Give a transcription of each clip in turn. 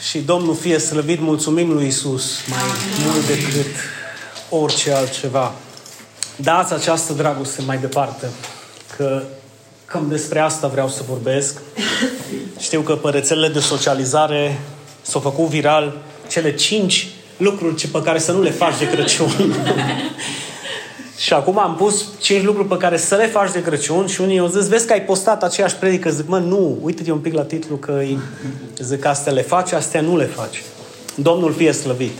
Și Domnul fie slăvit, mulțumim lui Isus mai mult decât orice altceva. Dați această dragoste mai departe, că cam despre asta vreau să vorbesc. Știu că pe rețelele de socializare s-au făcut viral cele cinci lucruri pe care să nu le faci de Crăciun. și acum am pus cinci lucruri pe care să le faci de Crăciun și unii au zis, vezi că ai postat aceeași predică. Zic, mă, nu, uite-te un pic la titlu că zic, astea le faci, astea nu le faci. Domnul fie slăvit.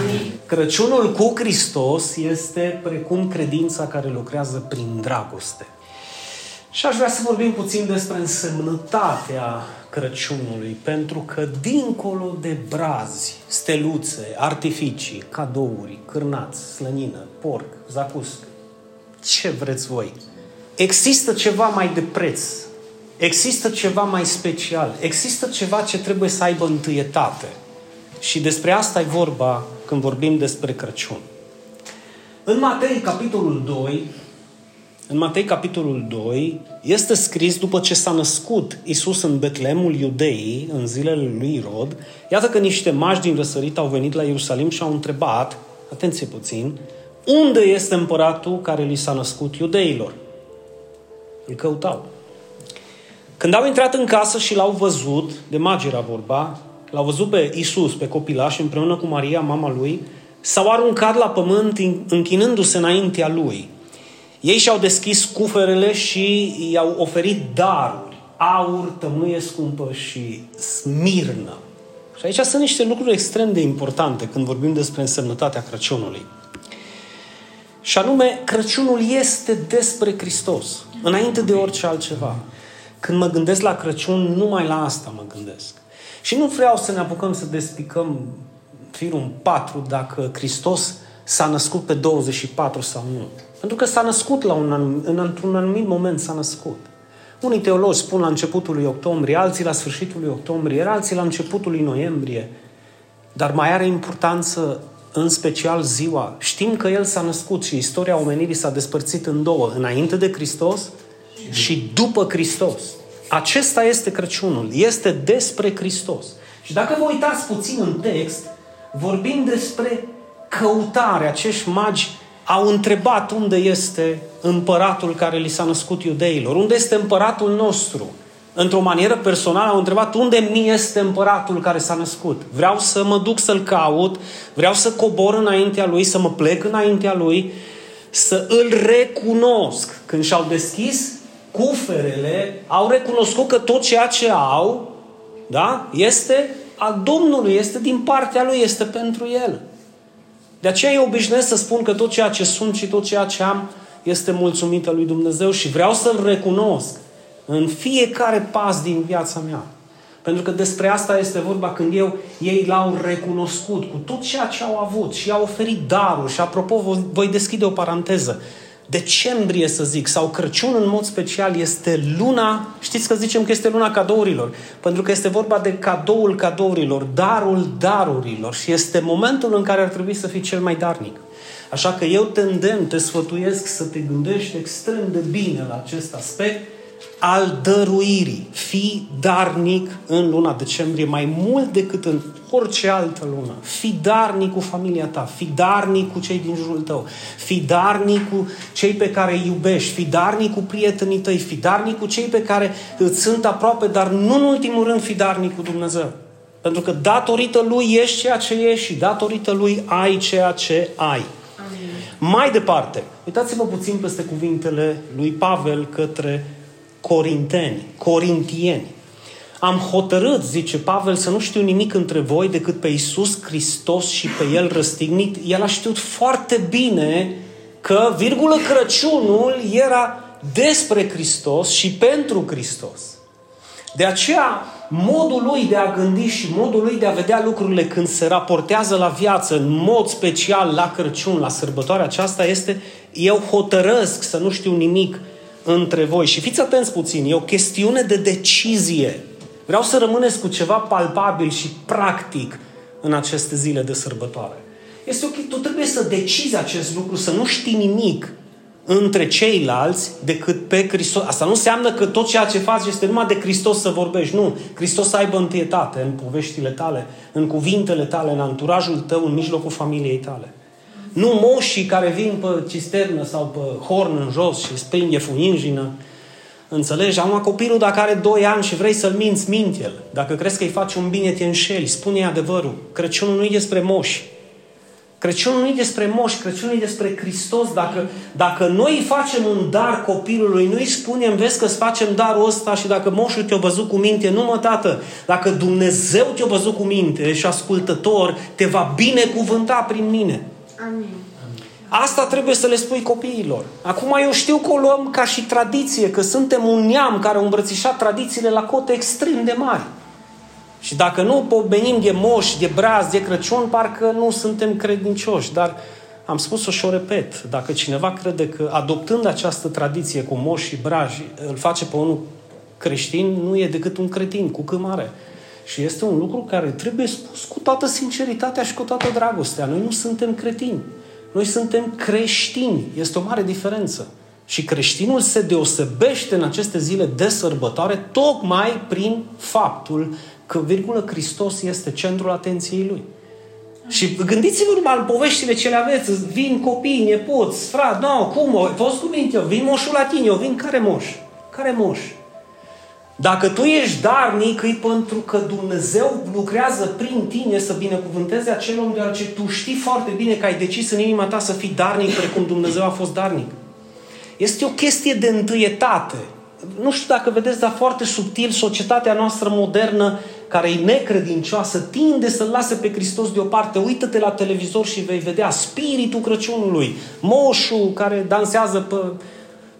Amin. Crăciunul cu Hristos este precum credința care lucrează prin dragoste. Și aș vrea să vorbim puțin despre însemnătatea Crăciunului, pentru că dincolo de brazi, steluțe, artificii, cadouri, cârnați, slănină, porc, zacusc, ce vreți voi, există ceva mai de preț, există ceva mai special, există ceva ce trebuie să aibă întâietate. Și despre asta e vorba când vorbim despre Crăciun. În Matei, capitolul 2, în Matei, capitolul 2, este scris după ce s-a născut Isus în Betlemul Iudeii, în zilele lui Irod, iată că niște mași din răsărit au venit la Ierusalim și au întrebat, atenție puțin, unde este împăratul care li s-a născut iudeilor? Îl căutau. Când au intrat în casă și l-au văzut, de magi era vorba, l-au văzut pe Isus, pe copilaș, împreună cu Maria, mama lui, s-au aruncat la pământ închinându-se înaintea lui. Ei și-au deschis cuferele și i-au oferit daruri, aur, tămâie scumpă și smirnă. Și aici sunt niște lucruri extrem de importante când vorbim despre însemnătatea Crăciunului. Și anume, Crăciunul este despre Hristos, înainte de orice altceva. Când mă gândesc la Crăciun, numai la asta mă gândesc. Și nu vreau să ne apucăm să despicăm firul în patru dacă Hristos s-a născut pe 24 sau nu. Pentru că s-a născut la un anumit, în, într-un anumit moment s-a născut. Unii teologi spun la începutul lui octombrie, alții la sfârșitul lui octombrie, alții la începutul lui noiembrie. Dar mai are importanță în special ziua. Știm că El s-a născut și istoria omenirii s-a despărțit în două, înainte de Hristos și după Hristos. Acesta este Crăciunul, este despre Hristos. Și dacă vă uitați puțin în text, vorbim despre căutare. Acești magi au întrebat unde este împăratul care li s-a născut iudeilor, unde este împăratul nostru. Într-o manieră personală au întrebat unde mi este împăratul care s-a născut. Vreau să mă duc să-l caut, vreau să cobor înaintea lui, să mă plec înaintea lui, să îl recunosc. Când și-au deschis cuferele, au recunoscut că tot ceea ce au, da, este al Domnului, este din partea lui, este pentru el. De aceea eu obișnuiesc să spun că tot ceea ce sunt și tot ceea ce am este mulțumită lui Dumnezeu și vreau să-L recunosc în fiecare pas din viața mea. Pentru că despre asta este vorba când eu, ei l-au recunoscut cu tot ceea ce au avut și au oferit daruri. Și apropo, voi deschide o paranteză decembrie, să zic, sau Crăciun în mod special, este luna, știți că zicem că este luna cadourilor, pentru că este vorba de cadoul cadourilor, darul darurilor și este momentul în care ar trebui să fii cel mai darnic. Așa că eu te îndemn, te sfătuiesc să te gândești extrem de bine la acest aspect al dăruirii. Fii darnic în luna decembrie mai mult decât în orice altă lună. Fii darnic cu familia ta, fii darnic cu cei din jurul tău, fii darnic cu cei pe care îi iubești, fii darnic cu prietenii tăi, fii darnic cu cei pe care îți sunt aproape, dar nu în ultimul rând fii darnic cu Dumnezeu. Pentru că datorită Lui ești ceea ce ești și datorită Lui ai ceea ce ai. Amin. Mai departe, uitați-vă puțin peste cuvintele lui Pavel către corinteni, corintieni. Am hotărât, zice Pavel, să nu știu nimic între voi decât pe Iisus Hristos și pe El răstignit. El a știut foarte bine că, virgulă, Crăciunul era despre Hristos și pentru Hristos. De aceea, modul lui de a gândi și modul lui de a vedea lucrurile când se raportează la viață, în mod special la Crăciun, la sărbătoarea aceasta, este eu hotărăsc să nu știu nimic între voi. Și fiți atenți puțin, e o chestiune de decizie. Vreau să rămâneți cu ceva palpabil și practic în aceste zile de sărbătoare. Este ok, tu trebuie să decizi acest lucru, să nu știi nimic între ceilalți decât pe Hristos. Asta nu înseamnă că tot ceea ce faci este numai de Hristos să vorbești. Nu. Hristos să aibă întâietate în poveștile tale, în cuvintele tale, în anturajul tău, în mijlocul familiei tale. Nu moșii care vin pe cisternă sau pe horn în jos și springe funinjină. Înțelegi? Acum copilul dacă are 2 ani și vrei să-l minți, minte-l. Dacă crezi că îi faci un bine, te înșeli. Spune adevărul. Crăciunul nu e despre moși. Crăciunul nu e despre moș, Crăciunul e despre Hristos. Dacă, dacă noi îi facem un dar copilului, nu îi spunem, vezi că îți facem darul ăsta și dacă moșul te-a văzut cu minte, nu mă, tată, dacă Dumnezeu te-a văzut cu minte și ascultător, te va binecuvânta prin mine. Amin. Asta trebuie să le spui copiilor. Acum eu știu că o luăm ca și tradiție, că suntem un neam care a îmbrățișat tradițiile la cote extrem de mari. Și dacă nu pomenim de moș, de braz, de Crăciun, parcă nu suntem credincioși. Dar am spus-o și o repet, dacă cineva crede că adoptând această tradiție cu moș și braji îl face pe unul creștin, nu e decât un cretin cu câmare. Și este un lucru care trebuie spus cu toată sinceritatea și cu toată dragostea. Noi nu suntem cretini. Noi suntem creștini. Este o mare diferență. Și creștinul se deosebește în aceste zile de sărbătoare tocmai prin faptul că, virgulă, Hristos este centrul atenției lui. Și gândiți-vă numai în poveștile ce le aveți. Vin copii, nepoți, frat, nu, cum, o, fost cu minte, eu, vin moșul la tine, eu vin care moș? Care moș? Dacă tu ești darnic, e pentru că Dumnezeu lucrează prin tine să binecuvânteze acel om, deoarece tu știi foarte bine că ai decis în inima ta să fii darnic precum Dumnezeu a fost darnic. Este o chestie de întâietate. Nu știu dacă vedeți, dar foarte subtil, societatea noastră modernă care e necredincioasă tinde să-L lase pe Hristos deoparte. Uită-te la televizor și vei vedea spiritul Crăciunului, moșul care dansează pe,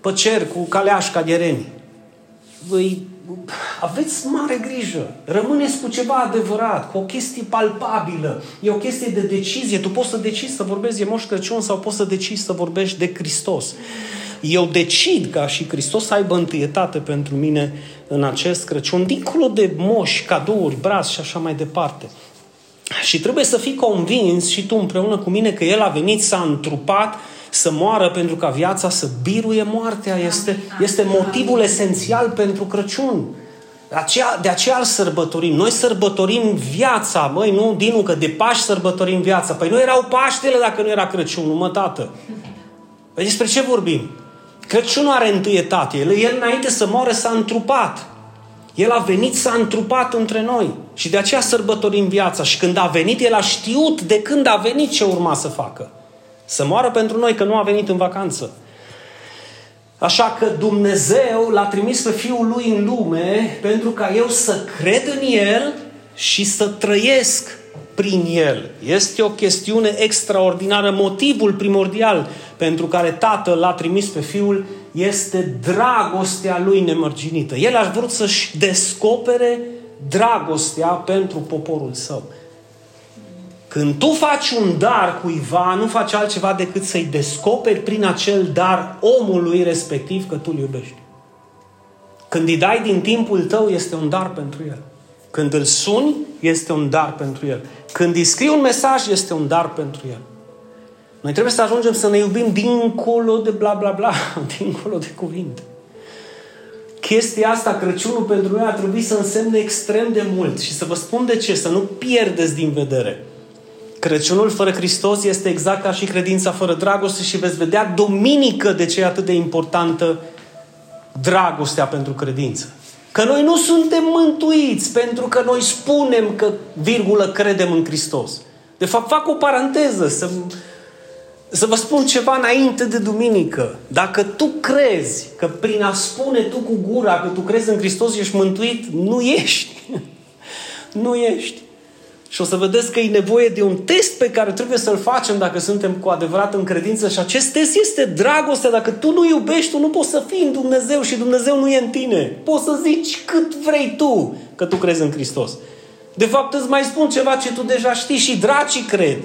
pe cer cu caleașca de remi. Voi aveți mare grijă. Rămâneți cu ceva adevărat, cu o chestie palpabilă. E o chestie de decizie. Tu poți să decizi să vorbești de Moș Crăciun sau poți să decizi să vorbești de Hristos. Eu decid ca și Hristos să aibă întâietate pentru mine în acest Crăciun, dincolo de moși, cadouri, braz și așa mai departe. Și trebuie să fii convins și tu împreună cu mine că El a venit, s-a întrupat, să moară pentru ca viața să biruie moartea. Este, este motivul esențial pentru Crăciun. De aceea, de aceea îl sărbătorim. Noi sărbătorim viața, măi, nu, Dinu, că de Paști sărbătorim viața. Păi nu erau Paștele dacă nu era Crăciunul, mă, tată. Păi despre ce vorbim? Crăciunul are întâietate. El, el înainte să moară s-a întrupat. El a venit, s-a întrupat între noi. Și de aceea sărbătorim viața. Și când a venit, El a știut de când a venit ce urma să facă. Să moară pentru noi, că nu a venit în vacanță. Așa că Dumnezeu l-a trimis pe Fiul Lui în lume pentru ca eu să cred în El și să trăiesc prin El. Este o chestiune extraordinară. Motivul primordial pentru care Tatăl l-a trimis pe Fiul este dragostea Lui nemărginită. El a vrut să-și descopere dragostea pentru poporul său. Când tu faci un dar cuiva, nu faci altceva decât să-i descoperi prin acel dar omului respectiv că tu îl iubești. Când îi dai din timpul tău, este un dar pentru el. Când îl suni, este un dar pentru el. Când îi scrii un mesaj, este un dar pentru el. Noi trebuie să ajungem să ne iubim dincolo de bla bla bla, dincolo de cuvinte. Chestia asta, Crăciunul pentru noi a trebuit să însemne extrem de mult și să vă spun de ce, să nu pierdeți din vedere. Crăciunul fără Hristos este exact ca și credința fără dragoste și veți vedea duminică de ce e atât de importantă dragostea pentru credință. Că noi nu suntem mântuiți pentru că noi spunem că, virgulă, credem în Hristos. De fapt, fac o paranteză să, să vă spun ceva înainte de duminică. Dacă tu crezi că prin a spune tu cu gura că tu crezi în Hristos ești mântuit, nu ești. nu ești. Și o să vedeți că e nevoie de un test pe care trebuie să-l facem dacă suntem cu adevărat în credință și acest test este dragostea. Dacă tu nu iubești, tu nu poți să fii în Dumnezeu și Dumnezeu nu e în tine. Poți să zici cât vrei tu că tu crezi în Hristos. De fapt îți mai spun ceva ce tu deja știi și dracii cred.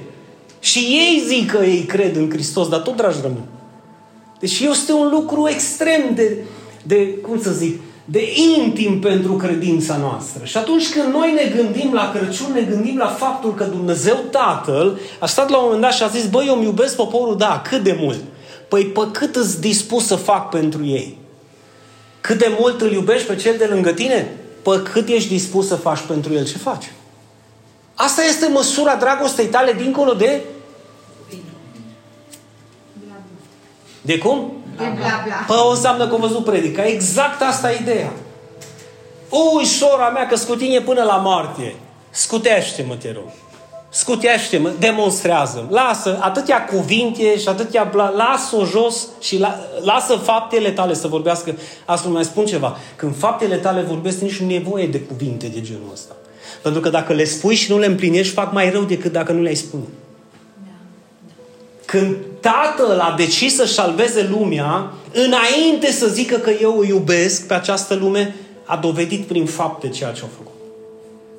Și ei zic că ei cred în Hristos, dar tot dragi rămân. Deci este un lucru extrem de, de cum să zic, de intim pentru credința noastră. Și atunci când noi ne gândim la Crăciun, ne gândim la faptul că Dumnezeu Tatăl a stat la un moment dat și a zis, băi, eu îmi iubesc poporul, da, cât de mult? Păi pe cât îți dispus să fac pentru ei? Cât de mult îl iubești pe cel de lângă tine? Pe cât ești dispus să faci pentru el ce faci? Asta este măsura dragostei tale dincolo de... De cum? De bla bla. Păi o înseamnă că am văzut predica. Exact asta e ideea. Ui, sora mea, că scutine până la moarte. Scutește-mă, te rog. Scutește-mă, demonstrează Lasă atâtea cuvinte și atâtea bla, lasă-o jos și la, lasă faptele tale să vorbească. Asta mai spun ceva. Când faptele tale vorbesc, nici nu nevoie de cuvinte de genul ăsta. Pentru că dacă le spui și nu le împlinești, fac mai rău decât dacă nu le-ai spune. Când Tatăl a decis să salveze lumea, înainte să zică că eu o iubesc pe această lume, a dovedit prin fapte ceea ce a făcut.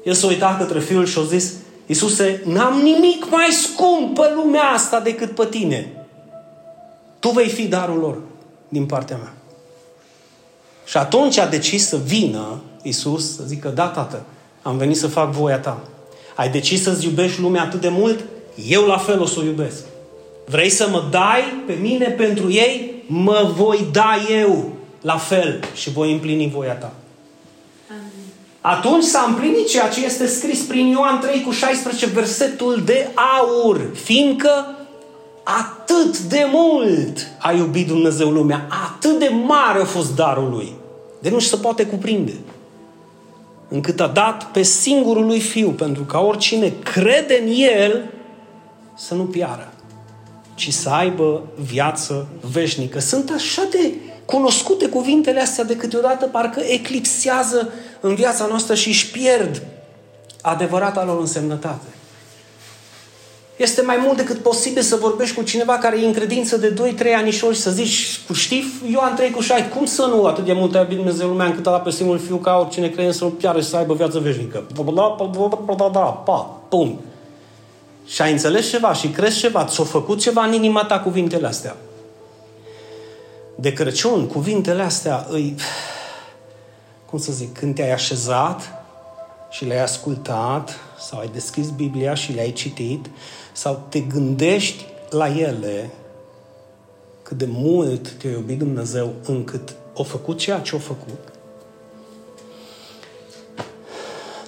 El s-a uitat către Fiul și a zis, Iisuse, n-am nimic mai scump pe lumea asta decât pe tine. Tu vei fi darul lor din partea mea. Și atunci a decis să vină Iisus să zică, da, Tată, am venit să fac voia ta. Ai decis să-ți iubești lumea atât de mult? Eu la fel o să o iubesc. Vrei să mă dai pe mine pentru ei? Mă voi da eu la fel și voi împlini voia ta. Atunci s-a împlinit ceea ce este scris prin Ioan 3 cu 16, versetul de aur. Fiindcă atât de mult a iubit Dumnezeu lumea, atât de mare a fost darul lui, de nu se poate cuprinde, încât a dat pe singurul lui Fiu, pentru ca oricine crede în El să nu piară, ci să aibă viață veșnică. Sunt așa de cunoscute cuvintele astea de câteodată parcă eclipsează în viața noastră și își pierd adevărata lor însemnătate. Este mai mult decât posibil să vorbești cu cineva care e în credință de 2-3 anișori și să zici, cu știi, Ioan 3 cu 6, cum să nu atât de mult a iubit Dumnezeu lumea încât a dat pe singurul fiu ca oricine crede să nu piară și să aibă viață veșnică. Pa, pum. Și ai înțeles ceva și crezi ceva, ți-a făcut ceva în inima ta cuvintele astea. De Crăciun, cuvintele astea îi, cum să zic, când te-ai așezat și le-ai ascultat sau ai deschis Biblia și le-ai citit sau te gândești la ele cât de mult te-a iubit Dumnezeu încât o făcut ceea ce a făcut,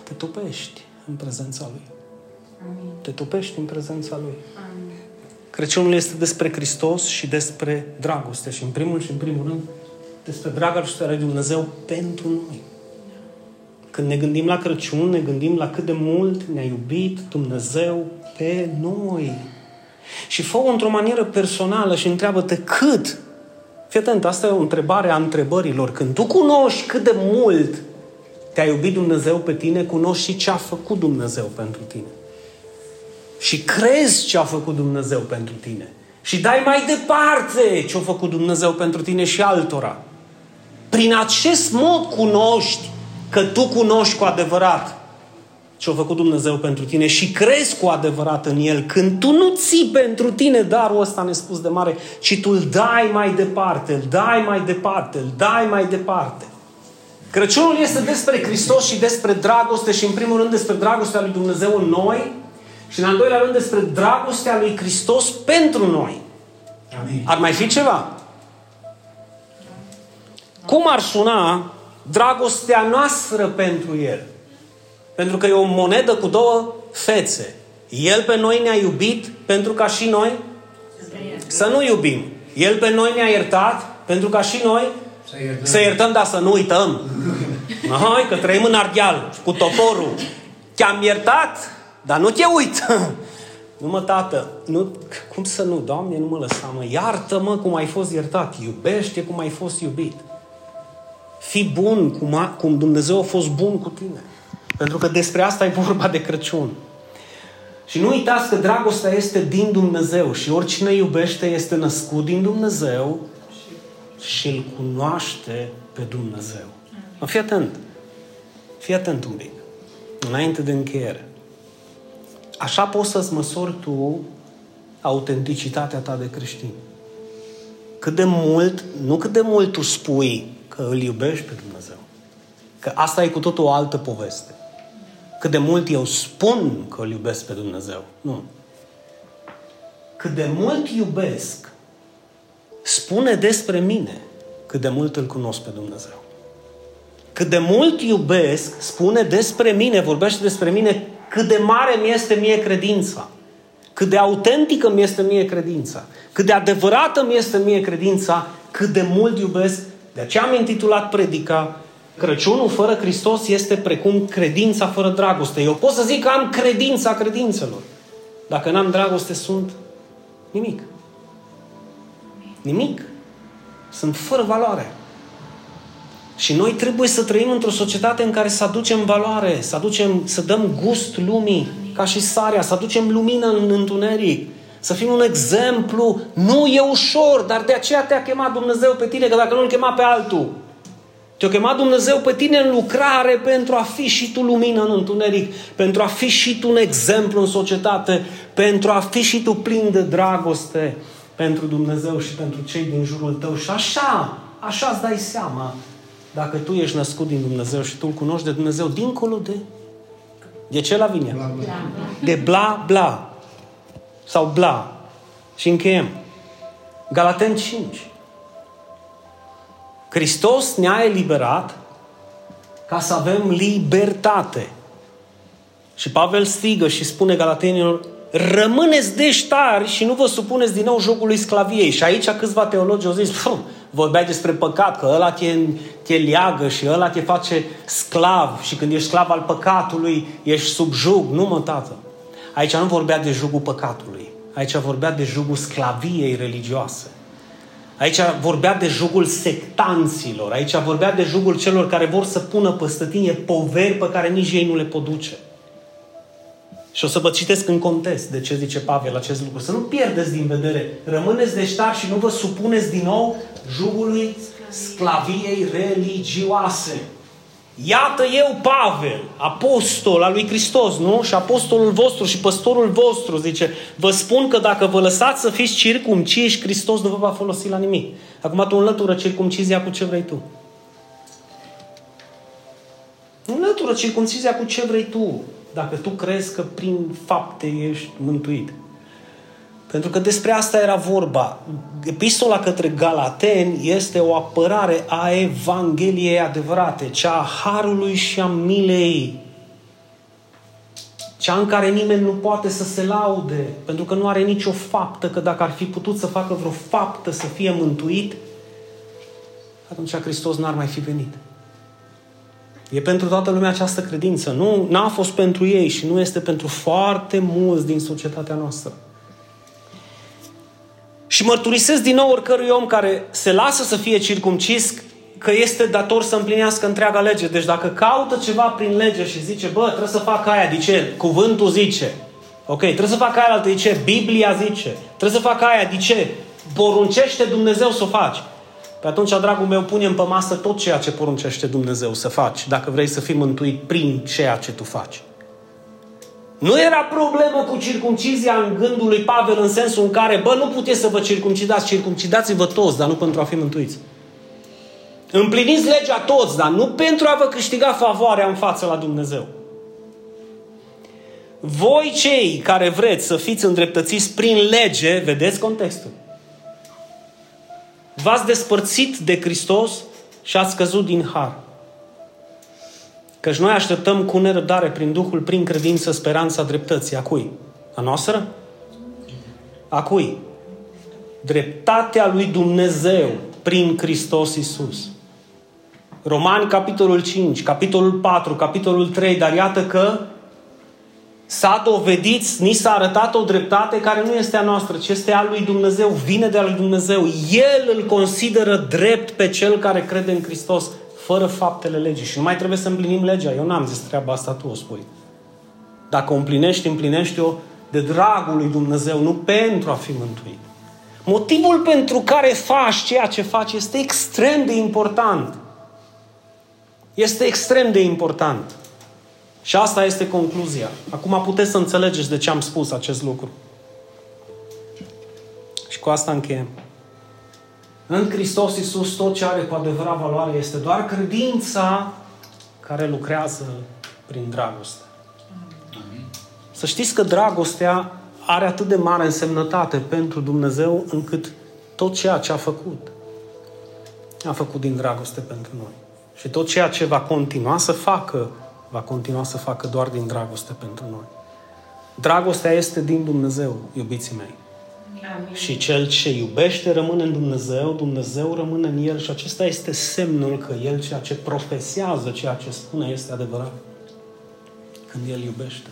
te topești în prezența Lui. Amin. Te topești în prezența Lui. Amin. Crăciunul este despre Hristos și despre dragoste și în primul și în primul rând despre dragostea lui Dumnezeu pentru noi. Când ne gândim la Crăciun, ne gândim la cât de mult ne-a iubit Dumnezeu pe noi. Și fă într-o manieră personală și întreabă-te cât. Fii atent, asta e o întrebare a întrebărilor. Când tu cunoști cât de mult te-a iubit Dumnezeu pe tine, cunoști și ce a făcut Dumnezeu pentru tine. Și crezi ce a făcut Dumnezeu pentru tine. Și dai mai departe ce a făcut Dumnezeu pentru tine și altora. Prin acest mod cunoști că tu cunoști cu adevărat ce a făcut Dumnezeu pentru tine și crezi cu adevărat în El, când tu nu ții pentru tine darul ăsta nespus de mare, ci tu îl dai mai departe, îl dai mai departe, îl dai mai departe. Crăciunul este despre Hristos și despre dragoste și în primul rând despre dragostea lui Dumnezeu în noi și în al doilea rând despre dragostea lui Hristos pentru noi. Amin. Ar mai fi ceva? Cum ar suna dragostea noastră pentru El? Pentru că e o monedă cu două fețe. El pe noi ne-a iubit pentru ca și noi să nu iubim. El pe noi ne-a iertat pentru ca și noi să iertăm, să iertăm dar să nu uităm. Hai că trăim în argheal cu toporul. Te-am iertat, dar nu te uit. Nu mă, tată, nu, cum să nu, Doamne, nu mă lăsa, mă, iartă-mă cum ai fost iertat, iubește cum ai fost iubit. Fii bun cum, a, cum Dumnezeu a fost bun cu tine. Pentru că despre asta e vorba de Crăciun. Și nu uitați că dragostea este din Dumnezeu și oricine iubește este născut din Dumnezeu și îl cunoaște pe Dumnezeu. Mă, fii atent. Fii atent un pic. Înainte de încheiere. Așa poți să-ți măsori tu autenticitatea ta de creștin. Cât de mult, nu cât de mult tu spui că îl iubești pe Dumnezeu. Că asta e cu totul o altă poveste. Cât de mult eu spun că îl iubesc pe Dumnezeu. Nu. Cât de mult iubesc spune despre mine cât de mult îl cunosc pe Dumnezeu. Cât de mult iubesc, spune despre mine, vorbește despre mine, cât de mare mi este mie credința. Cât de autentică mi este mie credința. Cât de adevărată mi este mie credința, cât de mult iubesc. De aceea am intitulat predica Crăciunul fără Hristos este precum credința fără dragoste. Eu pot să zic că am credința credințelor. Dacă n-am dragoste, sunt nimic. Nimic. Sunt fără valoare. Și noi trebuie să trăim într-o societate în care să aducem valoare, să, aducem, să dăm gust lumii, ca și sarea, să aducem lumină în întuneric, să fim un exemplu. Nu e ușor, dar de aceea te-a chemat Dumnezeu pe tine, că dacă nu îl chema pe altul, te-a chemat Dumnezeu pe tine în lucrare pentru a fi și tu lumină în întuneric, pentru a fi și tu un exemplu în societate, pentru a fi și tu plin de dragoste pentru Dumnezeu și pentru cei din jurul tău. Și așa, așa îți dai seama dacă tu ești născut din Dumnezeu și tu îl cunoști de Dumnezeu dincolo de... De ce la vine? Bla, bla. De bla, bla. Sau bla. Și încheiem. Galaten 5. Hristos ne-a eliberat ca să avem libertate. Și Pavel strigă și spune Galatenilor, rămâneți deștari și nu vă supuneți din nou jocului sclaviei. Și aici câțiva teologi au zis, vorbeai despre păcat, că ăla te, te leagă și ăla te face sclav și când ești sclav al păcatului, ești sub jug. Nu mă, tată. Aici nu vorbea de jugul păcatului. Aici vorbea de jugul sclaviei religioase. Aici vorbea de jugul sectanților. Aici vorbea de jugul celor care vor să pună păstă tine poveri pe care nici ei nu le pot duce. Și o să vă citesc în context de ce zice Pavel acest lucru. Să nu pierdeți din vedere. Rămâneți deștepți și nu vă supuneți din nou jugului sclaviei religioase. Iată eu, Pavel, apostol al lui Hristos, nu? Și apostolul vostru și păstorul vostru, zice, vă spun că dacă vă lăsați să fiți circumciși, Hristos nu vă va folosi la nimic. Acum tu înlătură circumcizia cu ce vrei tu. Înlătură circumcizia cu ce vrei tu dacă tu crezi că prin fapte ești mântuit. Pentru că despre asta era vorba. Epistola către Galateni este o apărare a Evangheliei adevărate, cea a harului și a milei. Cea în care nimeni nu poate să se laude, pentru că nu are nicio faptă, că dacă ar fi putut să facă vreo faptă să fie mântuit, atunci Hristos n-ar mai fi venit. E pentru toată lumea această credință. Nu n-a fost pentru ei și nu este pentru foarte mulți din societatea noastră. Și mărturisesc din nou oricărui om care se lasă să fie circumcis că este dator să împlinească întreaga lege. Deci dacă caută ceva prin lege și zice, bă, trebuie să fac aia, de ce? Cuvântul zice. Ok, trebuie să fac aia altă, de ce? Biblia zice. Trebuie să fac aia, de ce? Poruncește Dumnezeu să o faci. Pe atunci, dragul meu, punem pe masă tot ceea ce poruncește Dumnezeu să faci, dacă vrei să fii mântuit prin ceea ce tu faci. Nu era problemă cu circumcizia în gândul lui Pavel în sensul în care, bă, nu puteți să vă circumcidați, circumcidați-vă toți, dar nu pentru a fi mântuiți. Împliniți legea toți, dar nu pentru a vă câștiga favoarea în față la Dumnezeu. Voi cei care vreți să fiți îndreptățiți prin lege, vedeți contextul. V-ați despărțit de Hristos și ați căzut din har. Căci noi așteptăm cu nerăbdare prin Duhul, prin credință, speranța dreptății. A cui? A noastră? A cui? Dreptatea lui Dumnezeu prin Hristos Isus. Romani, capitolul 5, capitolul 4, capitolul 3, dar iată că s-a dovedit, ni s-a arătat o dreptate care nu este a noastră, ci este a lui Dumnezeu, vine de a lui Dumnezeu. El îl consideră drept pe cel care crede în Hristos, fără faptele legii. Și nu mai trebuie să împlinim legea. Eu n-am zis treaba asta, tu o spui. Dacă o împlinești, împlinești-o de dragul lui Dumnezeu, nu pentru a fi mântuit. Motivul pentru care faci ceea ce faci este extrem de important. Este extrem de important. Și asta este concluzia. Acum puteți să înțelegeți de ce am spus acest lucru. Și cu asta încheiem. În Hristos Iisus tot ce are cu adevărat valoare este doar credința care lucrează prin dragoste. Să știți că dragostea are atât de mare însemnătate pentru Dumnezeu încât tot ceea ce a făcut, a făcut din dragoste pentru noi. Și tot ceea ce va continua să facă, va continua să facă doar din dragoste pentru noi. Dragostea este din Dumnezeu, iubiții mei. Amin. Și cel ce iubește rămâne în Dumnezeu, Dumnezeu rămâne în el și acesta este semnul că el ceea ce profesează, ceea ce spune este adevărat. Când el iubește.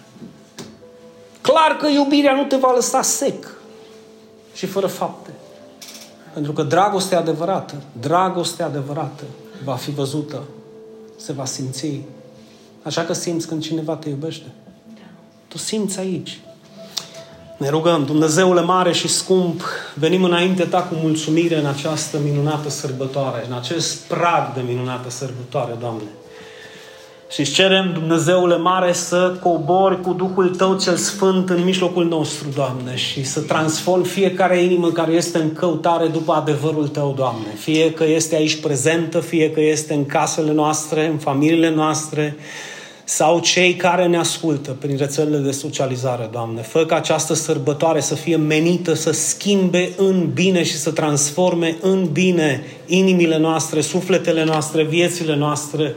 Clar că iubirea nu te va lăsa sec și fără fapte. Pentru că dragostea adevărată, dragostea adevărată va fi văzută, se va simți. Așa că simți când cineva te iubește. Da. Tu simți aici. Ne rugăm, Dumnezeule mare și scump, venim înainte Ta cu mulțumire în această minunată sărbătoare, în acest prag de minunată sărbătoare, Doamne. Și îți cerem, Dumnezeule mare, să cobori cu Duhul Tău cel Sfânt în mijlocul nostru, Doamne, și să transform fiecare inimă care este în căutare după adevărul Tău, Doamne. Fie că este aici prezentă, fie că este în casele noastre, în familiile noastre, sau cei care ne ascultă prin rețelele de socializare, Doamne. Fă ca această sărbătoare să fie menită să schimbe în bine și să transforme în bine inimile noastre, sufletele noastre, viețile noastre,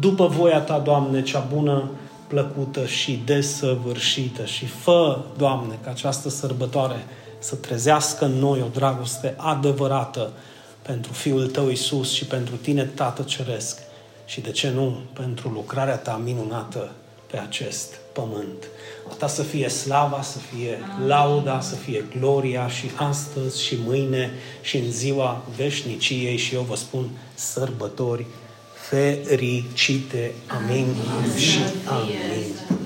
după voia Ta, Doamne, cea bună, plăcută și desăvârșită. Și fă, Doamne, ca această sărbătoare să trezească în noi o dragoste adevărată pentru Fiul Tău Isus și pentru Tine, Tată Ceresc, și de ce nu pentru lucrarea Ta minunată pe acest pământ. A Ta să fie slava, să fie lauda, să fie gloria și astăzi și mâine și în ziua veșniciei și eu vă spun sărbători fericite. Amin și amin.